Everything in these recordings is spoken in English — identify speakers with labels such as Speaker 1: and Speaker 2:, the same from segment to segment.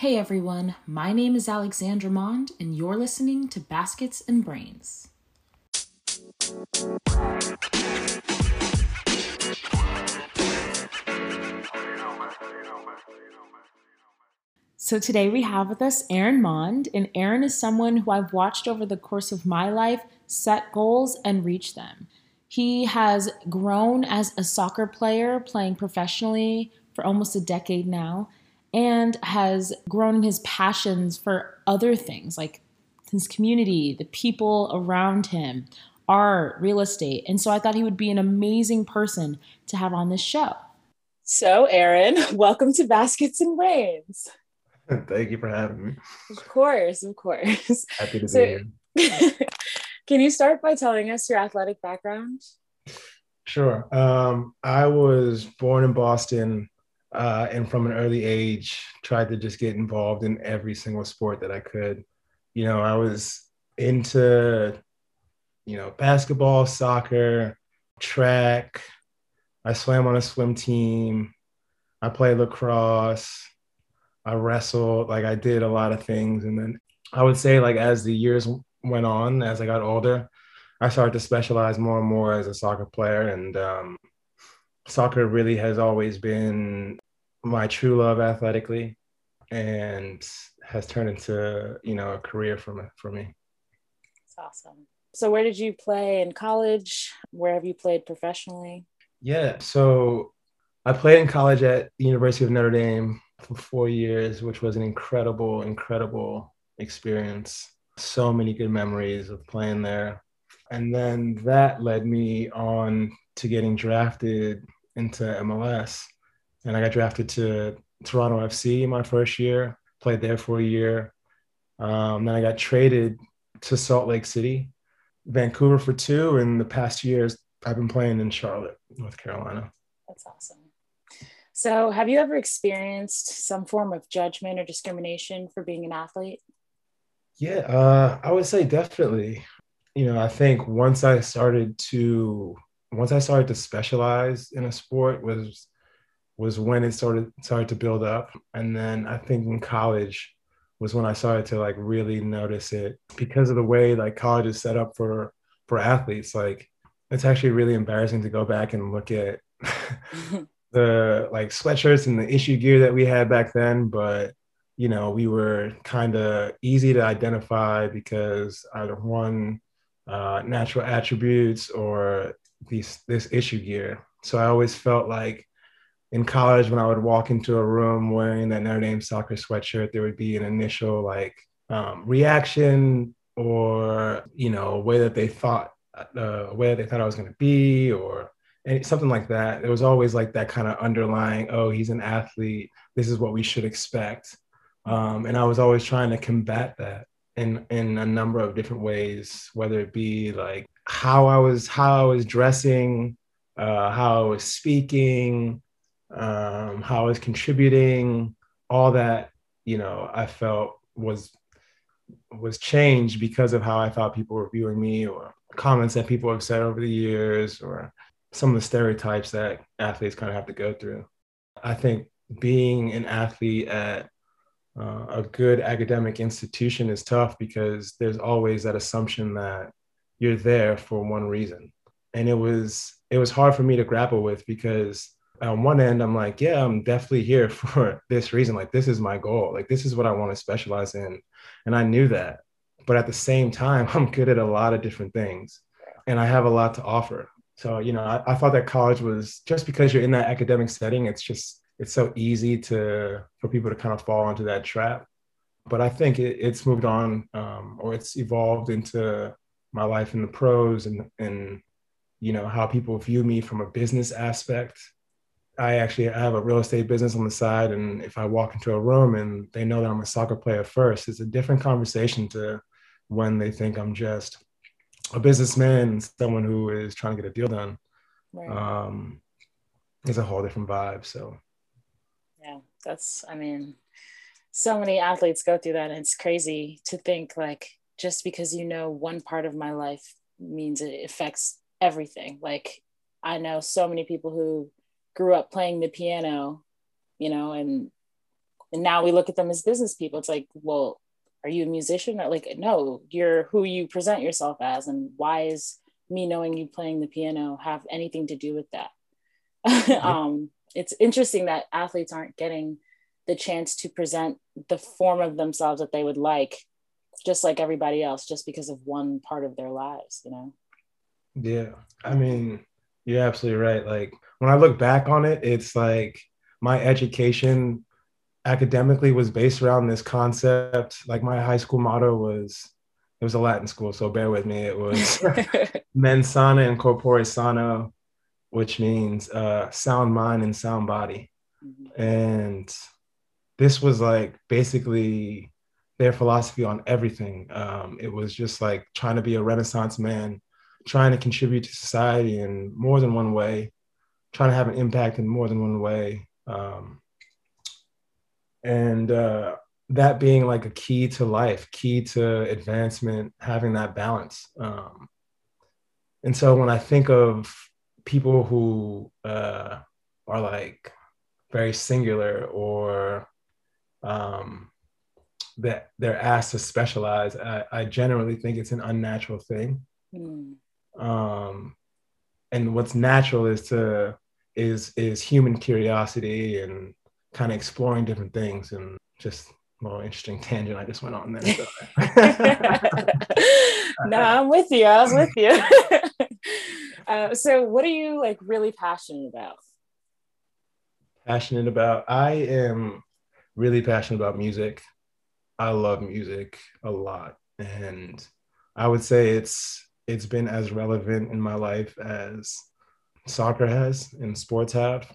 Speaker 1: Hey everyone, my name is Alexandra Maund, and you're listening to Baskets and Brains. So today we have with us Aaron Maund, and Aaron is someone who I've watched over the course of my life set goals and reach them. He has grown as a soccer player, playing professionally for almost a decade now, and has grown in his passions for other things like his community, the people around him, art, real estate. And so I thought he would be an amazing person to have on this show. So, Aaron, welcome to Baskets and Brains.
Speaker 2: Thank you for having me.
Speaker 1: Of course, of course.
Speaker 2: Happy to so, be
Speaker 1: here. can you start by telling us your athletic background?
Speaker 2: Sure. Um, I was born in Boston uh, and from an early age tried to just get involved in every single sport that I could. You know, I was into, you know, basketball, soccer, track. I swam on a swim team. I played lacrosse. I wrestled. Like I did a lot of things. And then I would say, like, as the years went on, as I got older, I started to specialize more and more as a soccer player. And um, soccer really has always been my true love athletically and has turned into you know a career for me for me.
Speaker 1: It's awesome. So where did you play in college? Where have you played professionally?
Speaker 2: Yeah so i played in college at the university of notre dame for four years which was an incredible incredible experience. So many good memories of playing there. And then that led me on to getting drafted into MLS. And I got drafted to Toronto FC my first year, played there for a year. Um, then I got traded to Salt Lake City, Vancouver for two. And the past years, I've been playing in Charlotte, North Carolina.
Speaker 1: That's awesome. So, have you ever experienced some form of judgment or discrimination for being an athlete?
Speaker 2: Yeah, uh, I would say definitely. You know, I think once I started to once I started to specialize in a sport was was when it started started to build up. And then I think in college was when I started to like really notice it because of the way like college is set up for for athletes. Like it's actually really embarrassing to go back and look at the like sweatshirts and the issue gear that we had back then, but you know, we were kind of easy to identify because either one uh, natural attributes or these this issue gear. So I always felt like in college when I would walk into a room wearing that Notre Dame soccer sweatshirt, there would be an initial like um, reaction or you know way that they thought uh, way that they thought I was going to be or any, something like that. There was always like that kind of underlying, oh, he's an athlete. This is what we should expect. Um, and I was always trying to combat that in in a number of different ways, whether it be like how I was how I was dressing, uh, how I was speaking, um, how I was contributing, all that you know I felt was was changed because of how I thought people were viewing me or comments that people have said over the years or some of the stereotypes that athletes kind of have to go through. I think being an athlete at uh, a good academic institution is tough because there's always that assumption that you're there for one reason. And it was it was hard for me to grapple with because on one end i'm like yeah i'm definitely here for this reason. Like this is my goal. Like this is what i want to specialize in. And i knew that. But at the same time i'm good at a lot of different things. And i have a lot to offer. So you know I, I thought that college was just because you're in that academic setting it's just it's so easy to for people to kind of fall into that trap. But i think it, it's moved on um, or it's evolved into my life in the pros and and you know how people view me from a business aspect. I actually have a real estate business on the side and if i walk into a room and they know that i'm a soccer player first it's a different conversation to when they think i'm just a businessman someone who is trying to get a deal done. Right. um it's a whole different vibe so.
Speaker 1: Yeah that's i mean so many athletes go through that and it's crazy to think like just because you know one part of my life means it affects everything. Like I know so many people who grew up playing the piano, you know, and and now we look at them as business people. It's like well are you a musician? Or like no you're who you present yourself as. And why is me knowing you playing the piano have anything to do with that? Um, it's interesting that athletes aren't getting the chance to present the form of themselves that they would like just like everybody else just because of one part of their lives you know
Speaker 2: yeah i mean you're absolutely right like when i look back on it it's like my education academically was based around this concept. Like my high school motto was, it was a Latin school, so bear with me. It was mens sana and corpore sano, which means uh, sound mind and sound body. Mm-hmm. And this was like basically their philosophy on everything. Um, it was just like trying to be a Renaissance man, trying to contribute to society in more than one way, trying to have an impact in more than one way. Um, and uh, that being like a key to life, key to advancement, having that balance. Um, and so when I think of people who uh, are like very singular or um, that they're asked to specialize, I, I, generally think it's an unnatural thing. Mm. Um, and what's natural is to is is human curiosity and kind of exploring different things and just little interesting tangent I just went on there. So.
Speaker 1: no, I'm with you. I was with you. uh, so, what are you like really passionate about?
Speaker 2: Passionate about? I am really passionate about music. I love music a lot, and I would say it's it's been as relevant in my life as soccer has and sports have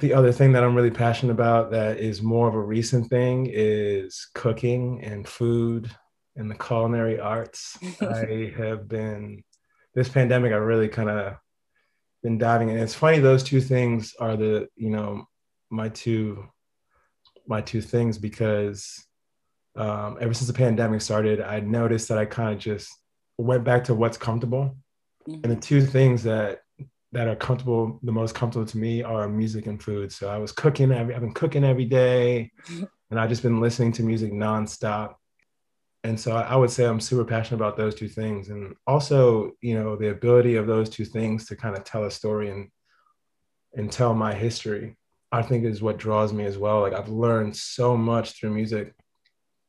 Speaker 2: the other thing that I'm really passionate about that is more of a recent thing is cooking and food and the culinary arts. I have been this pandemic. I really kind of been diving in. It's funny those two things are the you know my two my two things because um, ever since the pandemic started, I noticed that I kind of just went back to what's comfortable. Mm-hmm. And the two things that that are comfortable, the most comfortable to me are music and food. So I was cooking every, I've been cooking every day and I've just been listening to music nonstop. And so I would say I'm super passionate about those two things. And also, you know, the ability of those two things to kind of tell a story and, and tell my history, I think is what draws me as well. Like I've learned so much through music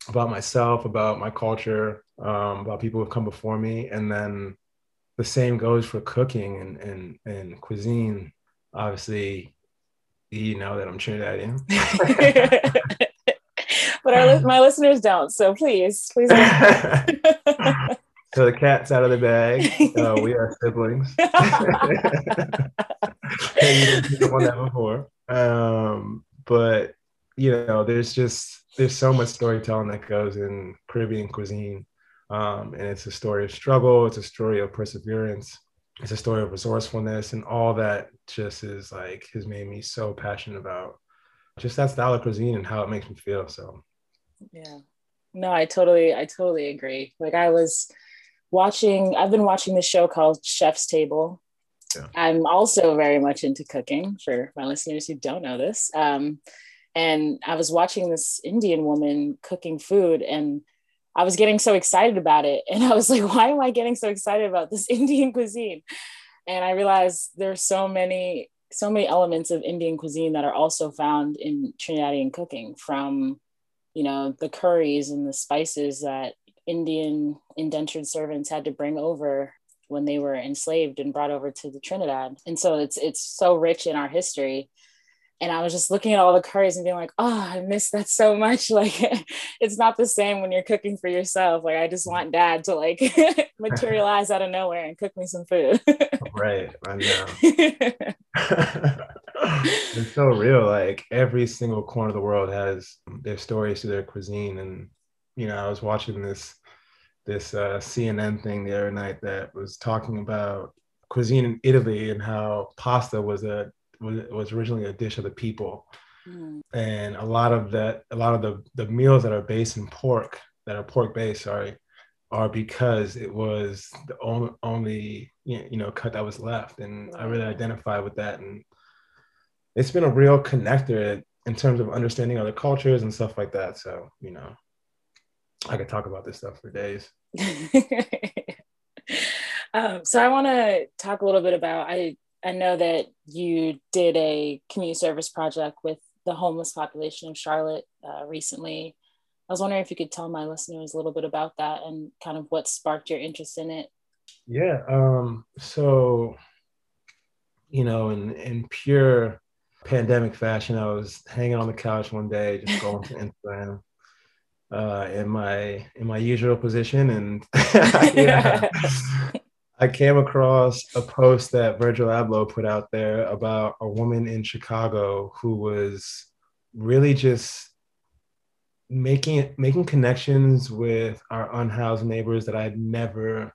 Speaker 2: about myself, about my culture, um, about people who've come before me. And then the same goes for cooking and and, and cuisine. Obviously, you know that I'm Trinidadian.
Speaker 1: but our my listeners don't, so please, please. so
Speaker 2: the cat's out of the bag. Uh, we are siblings. you didn't that before. Um, but you know, there's just there's so much storytelling that goes in Caribbean cuisine um, and it's a story of struggle, it's a story of perseverance, it's a story of resourcefulness, and all that just is like has made me so passionate about just that style of cuisine and how it makes me feel. So,
Speaker 1: yeah, no, I totally, I totally agree. Like, I was watching, I've been watching this show called Chef's Table. Yeah. I'm also very much into cooking for my listeners who don't know this. Um, and I was watching this Indian woman cooking food, and I was getting so excited about it. And I was like, why am I getting so excited about this Indian cuisine? And I realized there's so many, so many elements of Indian cuisine that are also found in Trinidadian cooking from, you know, the curries and the spices that Indian indentured servants had to bring over when they were enslaved and brought over to the Trinidad. And so it's it's so rich in our history and I was just looking at all the curries and being like, oh, I miss that so much. Like, it's not the same when you're cooking for yourself. Like, I just want dad to like materialize out of nowhere and cook me some food.
Speaker 2: right. I know. it's so real. Like, every single corner of the world has their stories to their cuisine. And, you know, I was watching this this uh, CNN thing the other night that was talking about cuisine in Italy and how pasta was a was, was originally a dish of the people. Mm. And a lot of that, a lot of the, the meals that are based in pork, that are pork based, sorry, are because it was the only, only you know cut that was left. And I really identify with that. And it's been a real connector in terms of understanding other cultures and stuff like that. So, you know, I could talk about this stuff for days.
Speaker 1: um, so I want to talk a little bit about I I know that you did a community service project with the homeless population of Charlotte uh, recently. I was wondering if you could tell my listeners a little bit about that and kind of what sparked your interest in it.
Speaker 2: Yeah. Um, so, you know, in in pure pandemic fashion, I was hanging on the couch one day, just going to Instagram uh, in my in my usual position, and yeah, I came across a post that Virgil Abloh put out there about a woman in Chicago who was really just making making connections with our unhoused neighbors that I had never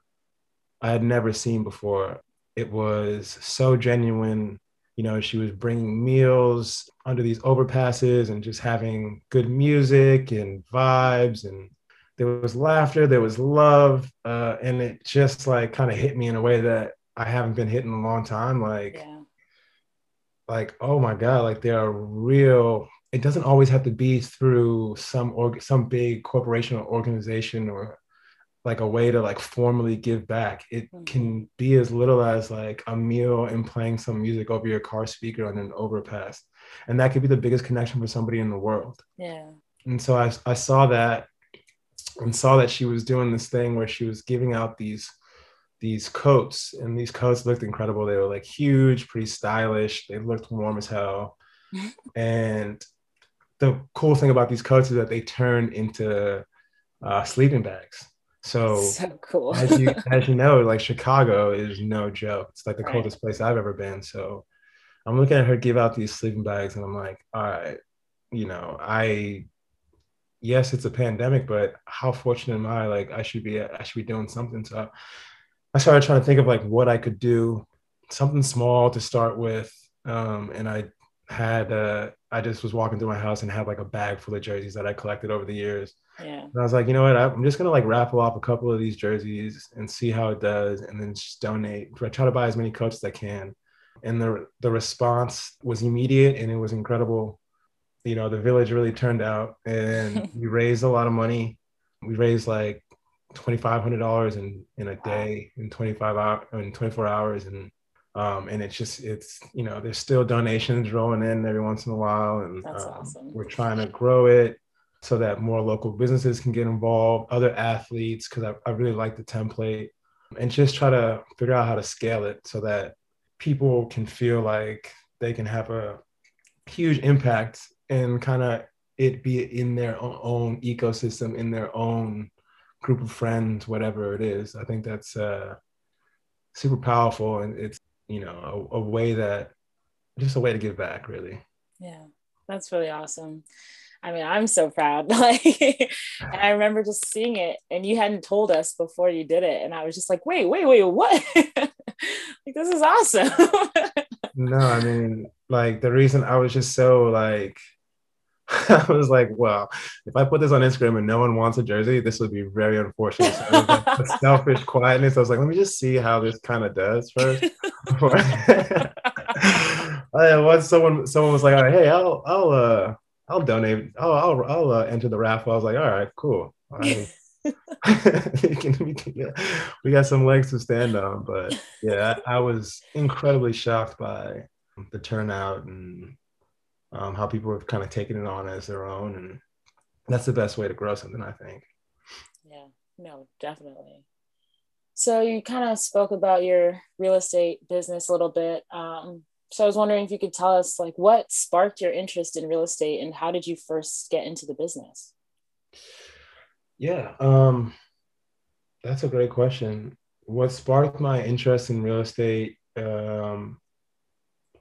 Speaker 2: I had never seen before. It was so genuine you know she was bringing meals under these overpasses and just having good music and vibes and there was laughter there was love uh, and it just like kind of hit me in a way that i haven't been hit in a long time like yeah. like oh my god like there are real it doesn't always have to be through some org- some big corporation or organization or like a way to like formally give back. It mm-hmm. can be as little as like a meal and playing some music over your car speaker on an overpass. And that could be the biggest connection for somebody in the world.
Speaker 1: Yeah.
Speaker 2: And so I, I saw that and saw that she was doing this thing where she was giving out these these coats and these coats looked incredible. They were like huge, pretty stylish. They looked warm as hell. and the cool thing about these coats is that they turn into uh, sleeping bags. So,
Speaker 1: so cool.
Speaker 2: as you as you know, like Chicago is no joke. It's like the right. coldest place I've ever been. So I'm looking at her give out these sleeping bags, and I'm like, all right, you know, I yes, it's a pandemic, but how fortunate am I? Like I should be I should be doing something. So I started trying to think of like what I could do, something small to start with. Um, and I had uh, I just was walking through my house and had like a bag full of jerseys that I collected over the years.
Speaker 1: Yeah. And
Speaker 2: I was like, you know what? I'm just gonna like raffle off a couple of these jerseys and see how it does, and then just donate. I try to buy as many coats as I can. And the the response was immediate and it was incredible. You know, the village really turned out, and we raised a lot of money. We raised like twenty five hundred dollars in in a day in twenty five hours in twenty four hours, and um, and it's just it's you know there's still donations rolling in every once in a while, and
Speaker 1: um, awesome.
Speaker 2: we're trying to grow it so that more local businesses can get involved, other athletes, because I, I really like the template, and just try to figure out how to scale it so that people can feel like they can have a huge impact and kind of it be in their own ecosystem, in their own group of friends, whatever it is. I think that's uh, super powerful, and it's you know a, a way that just a way to give back, really.
Speaker 1: Yeah, that's really awesome. I mean, I'm so proud. Like, and I remember just seeing it, and you hadn't told us before you did it, and I was just like, wait, wait, wait, what? like, this is awesome.
Speaker 2: no, I mean, like the reason I was just so like, I was like, well, if I put this on Instagram and no one wants a jersey, this would be very unfortunate. So like selfish quietness. I was like, let me just see how this kind of does first. Once someone someone was like, all right, hey, I'll I'll uh I'll donate. I'll I'll, I'll uh, enter the raffle. I was like, all right, cool. we, can, we, can, yeah, we got some legs to stand on. But yeah, I, I was incredibly shocked by the turnout and um, how people have kind of taken it on as their own. And that's the best way to grow something, I think.
Speaker 1: Yeah, no, definitely. So you kind of spoke about your real estate business a little bit. Um, so I was wondering if you could tell us like what sparked your interest in real estate and how did you first get into the business?
Speaker 2: Yeah, um, that's a great question. What sparked my interest in real estate? Um,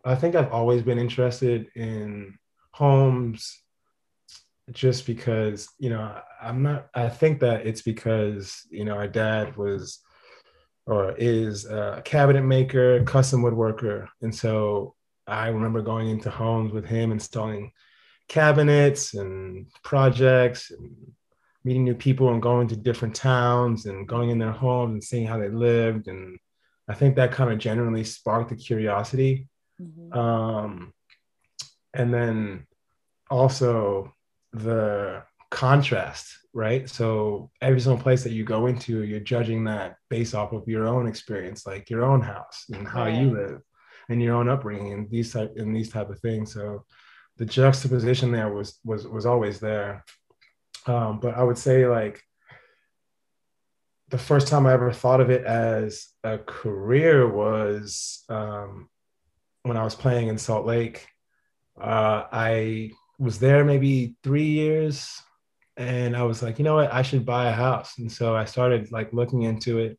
Speaker 2: I think I've always been interested in homes just because, you know, I'm not, I think that it's because, you know, our dad was or is a cabinet maker, custom woodworker. And so I remember going into homes with him, installing cabinets and projects and meeting new people and going to different towns and going in their homes and seeing how they lived. And I think that kind of generally sparked the curiosity. Mm-hmm. Um, and then also the contrast, right? So every single place that you go into, you're judging that based off of your own experience, like your own house and how right. you live and your own upbringing and these type and these type of things. So the juxtaposition there was was was always there. Um, but I would say like the first time I ever thought of it as a career was um, when I was playing in Salt Lake. Uh, I was there maybe three years and I was like, you know what, I should buy a house. And so I started like looking into it.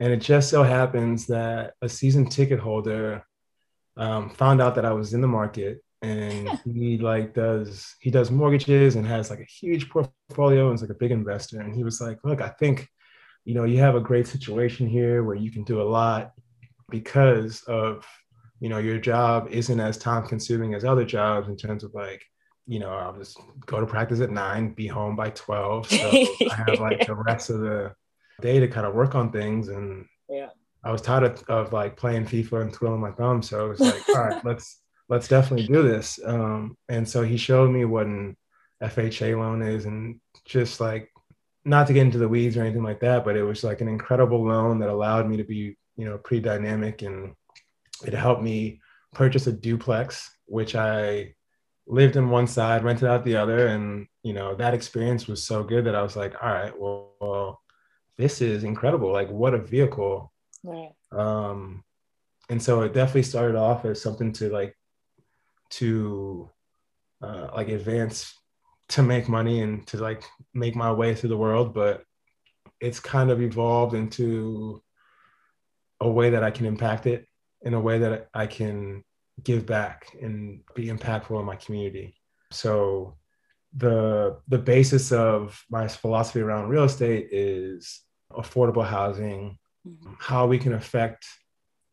Speaker 2: And it just so happens that a season ticket holder um, found out that I was in the market and he like does he does mortgages and has like a huge portfolio and is like a big investor. And he was like, look, I think, you know, you have a great situation here where you can do a lot because of you know your job isn't as time consuming as other jobs in terms of like you know, I'll just go to practice at nine, be home by 12. So I have like the rest of the day to kind of work on things. And
Speaker 1: yeah,
Speaker 2: I was tired of, of like playing FIFA and twiddling my thumbs. So it's like, all right, let's, let's definitely do this. Um, and so he showed me what an FHA loan is and just like, not to get into the weeds or anything like that, but it was like an incredible loan that allowed me to be, you know, pretty dynamic and it helped me purchase a duplex, which I lived in one side, rented out the other, and you know that experience was so good that I was like, all right, well, well this is incredible. Like, what a vehicle.
Speaker 1: Right.
Speaker 2: Um, and so it definitely started off as something to like to uh, like advance to make money and to like make my way through the world, but it's kind of evolved into a way that I can impact it in a way that I can give back and be impactful in my community. So the the basis of my philosophy around real estate is affordable housing, mm-hmm. how we can affect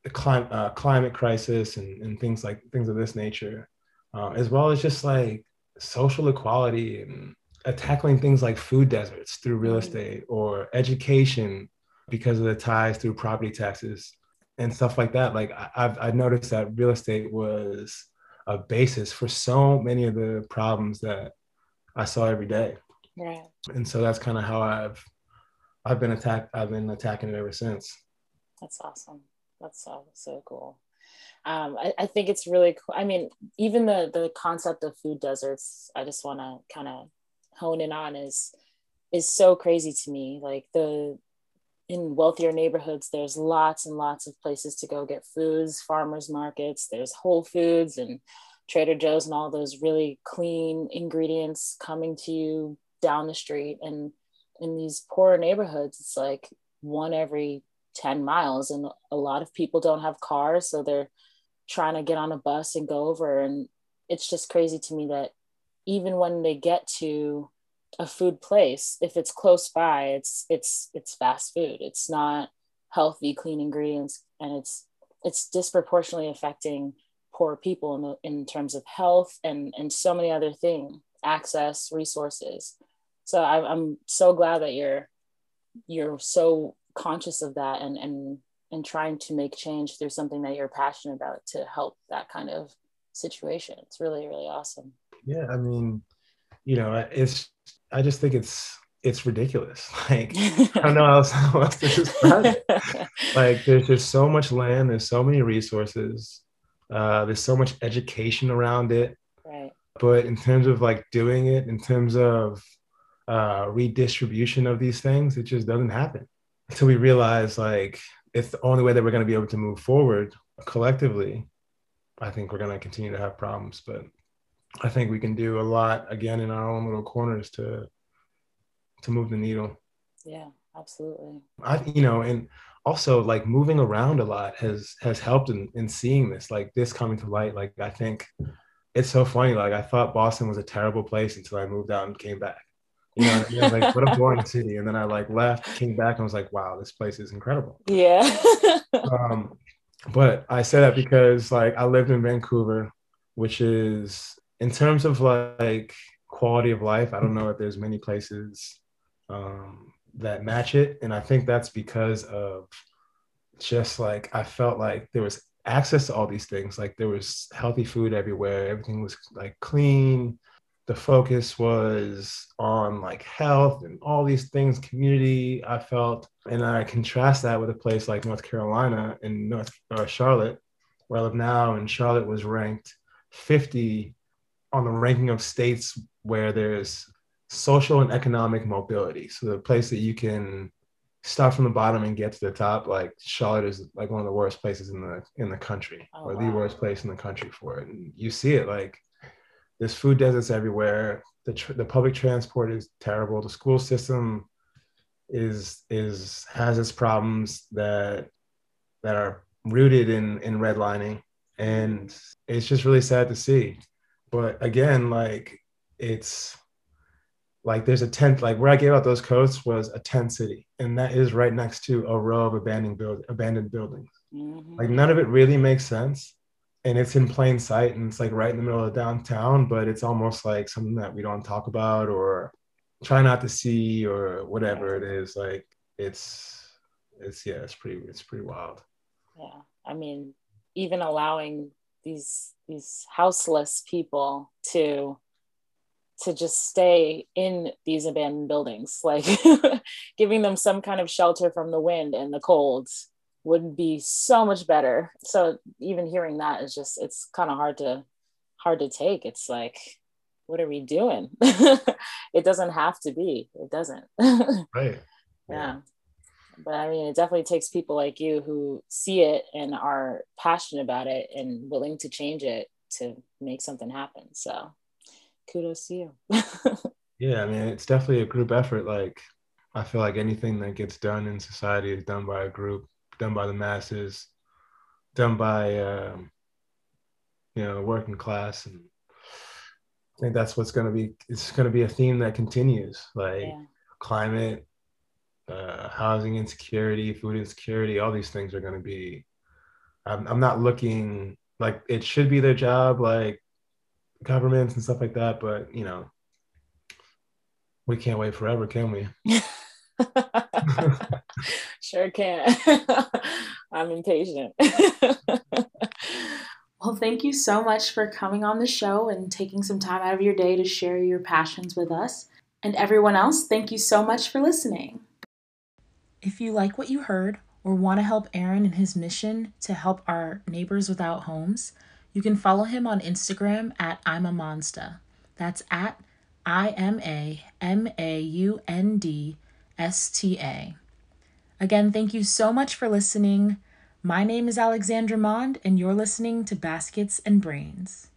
Speaker 2: the climate uh, climate crisis and, and things like things of this nature, uh, as well as just like social equality and uh, tackling things like food deserts through real estate or education because of the ties through property taxes and stuff like that. Like I've, I've noticed that real estate was a basis for so many of the problems that I saw every day.
Speaker 1: Right.
Speaker 2: And so that's kind of how I've I've been attacked. I've been attacking it ever since.
Speaker 1: That's awesome. That's so so cool. Um, I, I think it's really cool. I mean, even the the concept of food deserts, I just want to kind of hone in on is is so crazy to me. Like the in wealthier neighborhoods, there's lots and lots of places to go get foods, farmers markets, there's Whole Foods and Trader Joe's and all those really clean ingredients coming to you down the street. And in these poorer neighborhoods, it's like one every 10 miles. And a lot of people don't have cars. So they're trying to get on a bus and go over. And it's just crazy to me that even when they get to a food place if it's close by it's it's it's fast food. It's not healthy clean ingredients and it's it's disproportionately affecting poor people in, the, in terms of health and and so many other things access resources. So I'm, I'm so glad that you're you're so conscious of that and and and trying to make change through something that you're passionate about to help that kind of situation. It's really really awesome.
Speaker 2: Yeah i mean you know it's I just think it's it's ridiculous. Like I don't know how else, how else to describe it. Like there's just so much land, there's so many resources, uh, there's so much education around it.
Speaker 1: Right.
Speaker 2: But in terms of like doing it, in terms of uh, redistribution of these things, it just doesn't happen until we realize like it's the only way that we're going to be able to move forward collectively. I think we're going to continue to have problems, but I think we can do a lot again in our own little corners to to move the needle.
Speaker 1: Yeah, absolutely.
Speaker 2: I you know, and also like moving around a lot has has helped in, in seeing this, like this coming to light. Like I think it's so funny. Like I thought Boston was a terrible place until I moved out and came back. You know, I mean? like what a boring city. And then I like left, came back, and was like, wow, this place is incredible.
Speaker 1: Yeah.
Speaker 2: um, but I say that because like I lived in Vancouver, which is in terms of like quality of life, I don't know if there's many places um, that match it. And I think that's because of just like I felt like there was access to all these things. Like there was healthy food everywhere. Everything was like clean. the focus was on like health and all these things, community. I felt, and I contrast that with a place like North Carolina and North uh, Charlotte, where I live now. And Charlotte was ranked 50 on the ranking of states where there's social and economic mobility. So the place that you can start from the bottom and get to the top, like Charlotte is like one of the worst places in the in the country, oh, or wow. the worst place in the country for it. And you see it like there's food deserts everywhere. The tr- the public transport is terrible. The school system is is has its problems that that are rooted in in redlining, and it's just really sad to see. But again, like it's like there's a tent like where i gave out those coats was a tent city and that is right next to a row of abandoned build abandoned buildings. Mm-hmm. like none of it really makes sense and it's in plain sight and it's like right in the middle of downtown but it's almost like something that we don't talk about or try not to see or whatever it is. Like it's it's yeah it's pretty it's pretty wild.
Speaker 1: Yeah i mean even allowing these these houseless people to to just stay in these abandoned buildings. Like giving them some kind of shelter from the wind and the cold would be so much better. So even hearing that is just it's kind of hard to hard to take. It's like what are we doing? It doesn't have to be. It doesn't.
Speaker 2: Right.
Speaker 1: Yeah but i mean it definitely takes people like you who see it and are passionate about it and willing to change it to make something happen so kudos to you.
Speaker 2: yeah, I mean, it's definitely a group effort. Like, I feel like anything that gets done in society is done by a group, done by the masses, done by, um, you know, working class. And I think that's what's going to be, it's going to be a theme that continues like yeah. climate, uh, housing insecurity, food insecurity, all these things are going to be, I'm, I'm not looking like it should be their job. Like, governments and stuff like that. But you know, we can't wait forever, can we?
Speaker 1: sure can. I'm impatient.
Speaker 3: well, thank you so much for coming on the show and taking some time out of your day to share your passions with us. And everyone else, thank you so much for listening. If you like what you heard or want to help Aaron in his mission to help our neighbors without homes, you can follow him on Instagram at I'm a Monsta. That's at I M A M A U N D S T A. Again, thank you so much for listening. My name is Alexandra Maund, and you're listening to Baskets and Brains.